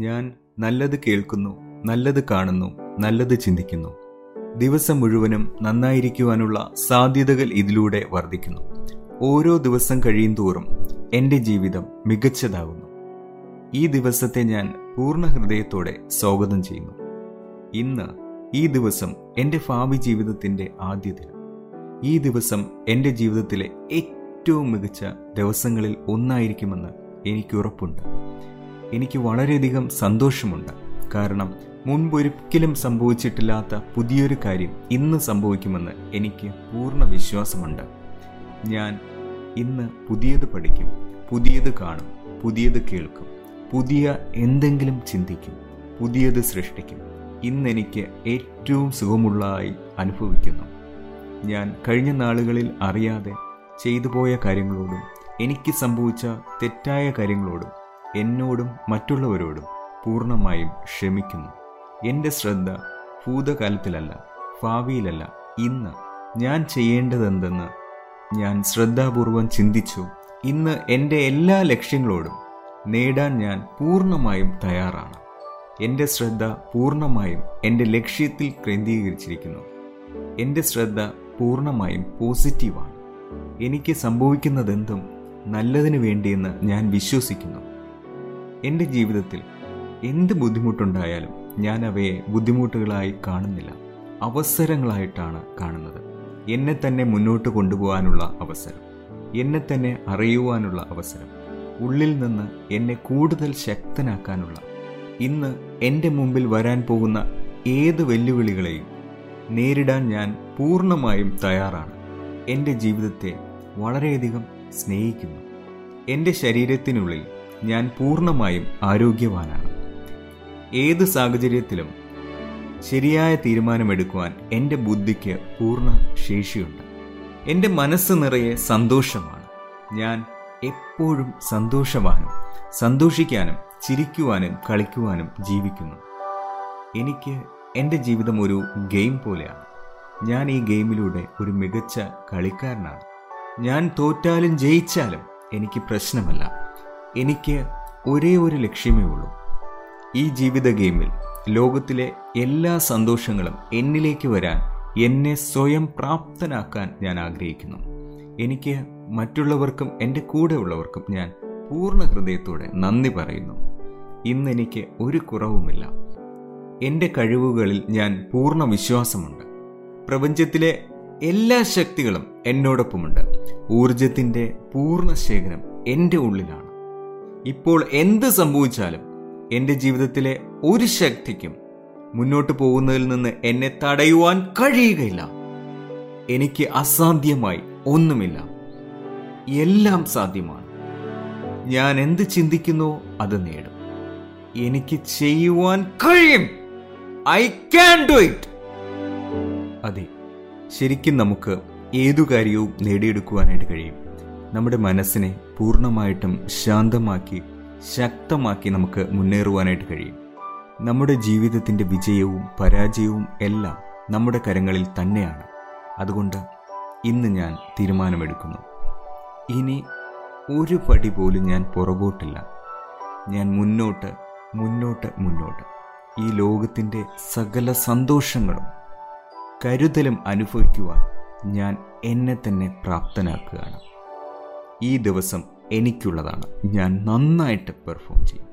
ഞാൻ നല്ലത് കേൾക്കുന്നു നല്ലത് കാണുന്നു നല്ലത് ചിന്തിക്കുന്നു. ദിവസം മുഴുവനും നന്നായിരിക്കുവാനുള്ള സാധ്യതകൾ ഇതിലൂടെ വർദ്ധിക്കുന്നു. ഓരോ ദിവസം കഴിയും തോറും എന്റെ ജീവിതം മികച്ചതാകുന്നു ഈ ദിവസത്തെ ഞാൻ പൂർണ ഹൃദയത്തോടെ സ്വാഗതം ചെയ്യുന്നു. ഇന്ന് ഈ ദിവസം എന്റെ ഭാവി ജീവിതത്തിന്റെ ആദ്യ ദിനം. ഈ ദിവസം എന്റെ ജീവിതത്തിലെ ഏറ്റവും മികച്ച ദിവസങ്ങളിൽ ഒന്നായിരിക്കുമെന്ന് എനിക്ക് ഉറപ്പുണ്ട് എനിക്ക് വളരെയധികം സന്തോഷമുണ്ട്. കാരണം മുൻപൊരിക്കലും സംഭവിച്ചിട്ടില്ലാത്ത പുതിയൊരു കാര്യം ഇന്ന് സംഭവിക്കുമെന്ന് എനിക്ക് പൂർണ വിശ്വാസമുണ്ട്. ഞാൻ ഇന്ന് പുതിയത് പഠിക്കും പുതിയത് കാണും പുതിയത് കേൾക്കും പുതിയ എന്തെങ്കിലും ചിന്തിക്കും പുതിയത് സൃഷ്ടിക്കും. ഇന്ന് എനിക്ക് ഏറ്റവും സുഖമുള്ളതായി അനുഭവിക്കുന്നു. ഞാൻ കഴിഞ്ഞ നാളുകളിൽ അറിയാതെ ചെയ്തു പോയ കാര്യങ്ങളോടും എനിക്ക് സംഭവിച്ച തെറ്റായ കാര്യങ്ങളോടും എന്നോടും മറ്റുള്ളവരോടും പൂർണമായും ക്ഷമിക്കുന്നു. എന്റെ ശ്രദ്ധ ഭൂതകാലത്തിലല്ല ഭാവിയിലല്ല. ഇന്ന് ഞാൻ ചെയ്യേണ്ടതെന്തെന്ന് ഞാൻ ശ്രദ്ധാപൂർവം ചിന്തിച്ചു. ഇന്ന് എന്റെ എല്ലാ ലക്ഷ്യങ്ങളോടും നേടാൻ ഞാൻ പൂർണമായും തയ്യാറാണ്. എന്റെ ശ്രദ്ധ പൂർണമായും എന്റെ ലക്ഷ്യത്തിൽ കേന്ദ്രീകരിച്ചിരിക്കുന്നു. എന്റെ ശ്രദ്ധ പൂർണമായും പോസിറ്റീവാണ്. എനിക്ക് സംഭവിക്കുന്നതെന്തും നല്ലതിനു വേണ്ടിയെന്ന് ഞാൻ വിശ്വസിക്കുന്നു. എന്റെ ജീവിതത്തിൽ എന്ത് ബുദ്ധിമുട്ടുണ്ടായാലും ഞാൻ അവയെ ബുദ്ധിമുട്ടുകളായി കാണുന്നില്ല. അവസരങ്ങളായിട്ടാണ് കാണുന്നത്. എന്നെ തന്നെ മുന്നോട്ട് കൊണ്ടുപോകാനുള്ള അവസരം. എന്നെ തന്നെ അറിയുവാനുള്ള അവസരം. ഉള്ളിൽ നിന്ന് എന്നെ കൂടുതൽ ശക്തനാക്കാനുള്ള. ഇന്ന് എന്റെ മുമ്പിൽ വരാൻ പോകുന്ന ഏത് വെല്ലുവിളികളെയും നേരിടാൻ ഞാൻ പൂർണമായും തയ്യാറാണ്. എന്റെ ജീവിതത്തെ വളരെയധികം സ്നേഹിക്കുന്നു. എന്റെ ശരീരത്തിനുള്ളിൽ ഞാൻ പൂർണമായും ആരോഗ്യവാനാണ്. ഏത് സാഹചര്യത്തിലും ശരിയായ തീരുമാനമെടുക്കുവാൻ എന്റെ ബുദ്ധിക്ക് പൂർണ ശേഷിയുണ്ട്. എന്റെ മനസ്സ് നിറയെ സന്തോഷമാണ്. ഞാൻ എപ്പോഴും സന്തോഷവാനും സന്തോഷിക്കാനും ചിരിക്കുവാനും കളിക്കുവാനും ജീവിക്കുന്നു. എനിക്ക് എന്റെ ജീവിതം ഒരു ഗെയിം പോലെയാണ്. ഞാൻ ഈ ഗെയിമിലൂടെ ഒരു മികച്ച കളിക്കാരനാണ്. ഞാൻ തോറ്റാലും ജയിച്ചാലും എനിക്ക് പ്രശ്നമല്ല. എനിക്ക് ഒരേ ഒരു ലക്ഷ്യമേ ഉള്ളൂ. ഈ ജീവിത ഗെയിമിൽ ലോകത്തിലെ എല്ലാ സന്തോഷങ്ങളും എന്നിലേക്ക് വരാൻ എന്നെ സ്വയം പ്രാപ്തനാക്കാൻ ഞാൻ ആഗ്രഹിക്കുന്നു. എനിക്ക് മറ്റുള്ളവർക്കും എന്റെ കൂടെ ഉള്ളവർക്കും ഞാൻ പൂർണ ഹൃദയത്തോടെ നന്ദി പറയുന്നു. ഇന്ന് എനിക്ക് ഒരു കുറവുമില്ല. എന്റെ കഴിവുകളിൽ ഞാൻ പൂർണ വിശ്വാസമുണ്ട്. പ്രപഞ്ചത്തിലെ എല്ലാ ശക്തികളും എന്നോടൊപ്പമുണ്ട്. ഊർജത്തിന്റെ പൂർണ ശേഖരം എന്റെ ഉള്ളിലാണ്. ഇപ്പോൾ എന്ത് സംഭവിച്ചാലും എന്റെ ജീവിതത്തിലെ ഒരു ശക്തിക്കും മുന്നോട്ട് പോകുന്നതിൽ നിന്ന് എന്നെ തടയുവാൻ കഴിയുകയില്ല. എനിക്ക് അസാധ്യമായി ഒന്നുമില്ല. എല്ലാം സാധ്യമാണ്. ഞാൻ എന്ത് ചിന്തിക്കുന്നു അത് നേടും. എനിക്ക് ചെയ്യുവാൻ കഴിയും. I can do it. അതെ ശരിക്കും നമുക്ക് ഏതു കാര്യവും നേടിയെടുക്കുവാനായിട്ട് കഴിയും. നമ്മുടെ മനസ്സിനെ പൂർണമായിട്ടും ശാന്തമാക്കി ശക്തമാക്കി നമുക്ക് മുന്നേറുവാനായിട്ട് കഴിയും. നമ്മുടെ ജീവിതത്തിന്റെ വിജയവും പരാജയവും എല്ലാം നമ്മുടെ കരങ്ങളിൽ തന്നെയാണ്. അതുകൊണ്ട് ഇന്ന് ഞാൻ തീരുമാനമെടുക്കുന്നു. ഇനി ഒരു പടി പോലും ഞാൻ പുറകോട്ടില്ല. ഞാൻ മുന്നോട്ട് മുന്നോട്ട് മുന്നോട്ട്. ഈ ലോകത്തിന്റെ സകല സന്തോഷങ്ങളും കരുതലും അനുഭവിക്കുവാൻ ഞാൻ എന്നെ തന്നെ പ്രാപ്തനാക്കുകയാണ്. ഈ ദിവസം എനിക്കുള്ളതാണ്. ഞാൻ നന്നായിട്ട് പെർഫോം ചെയ്യും.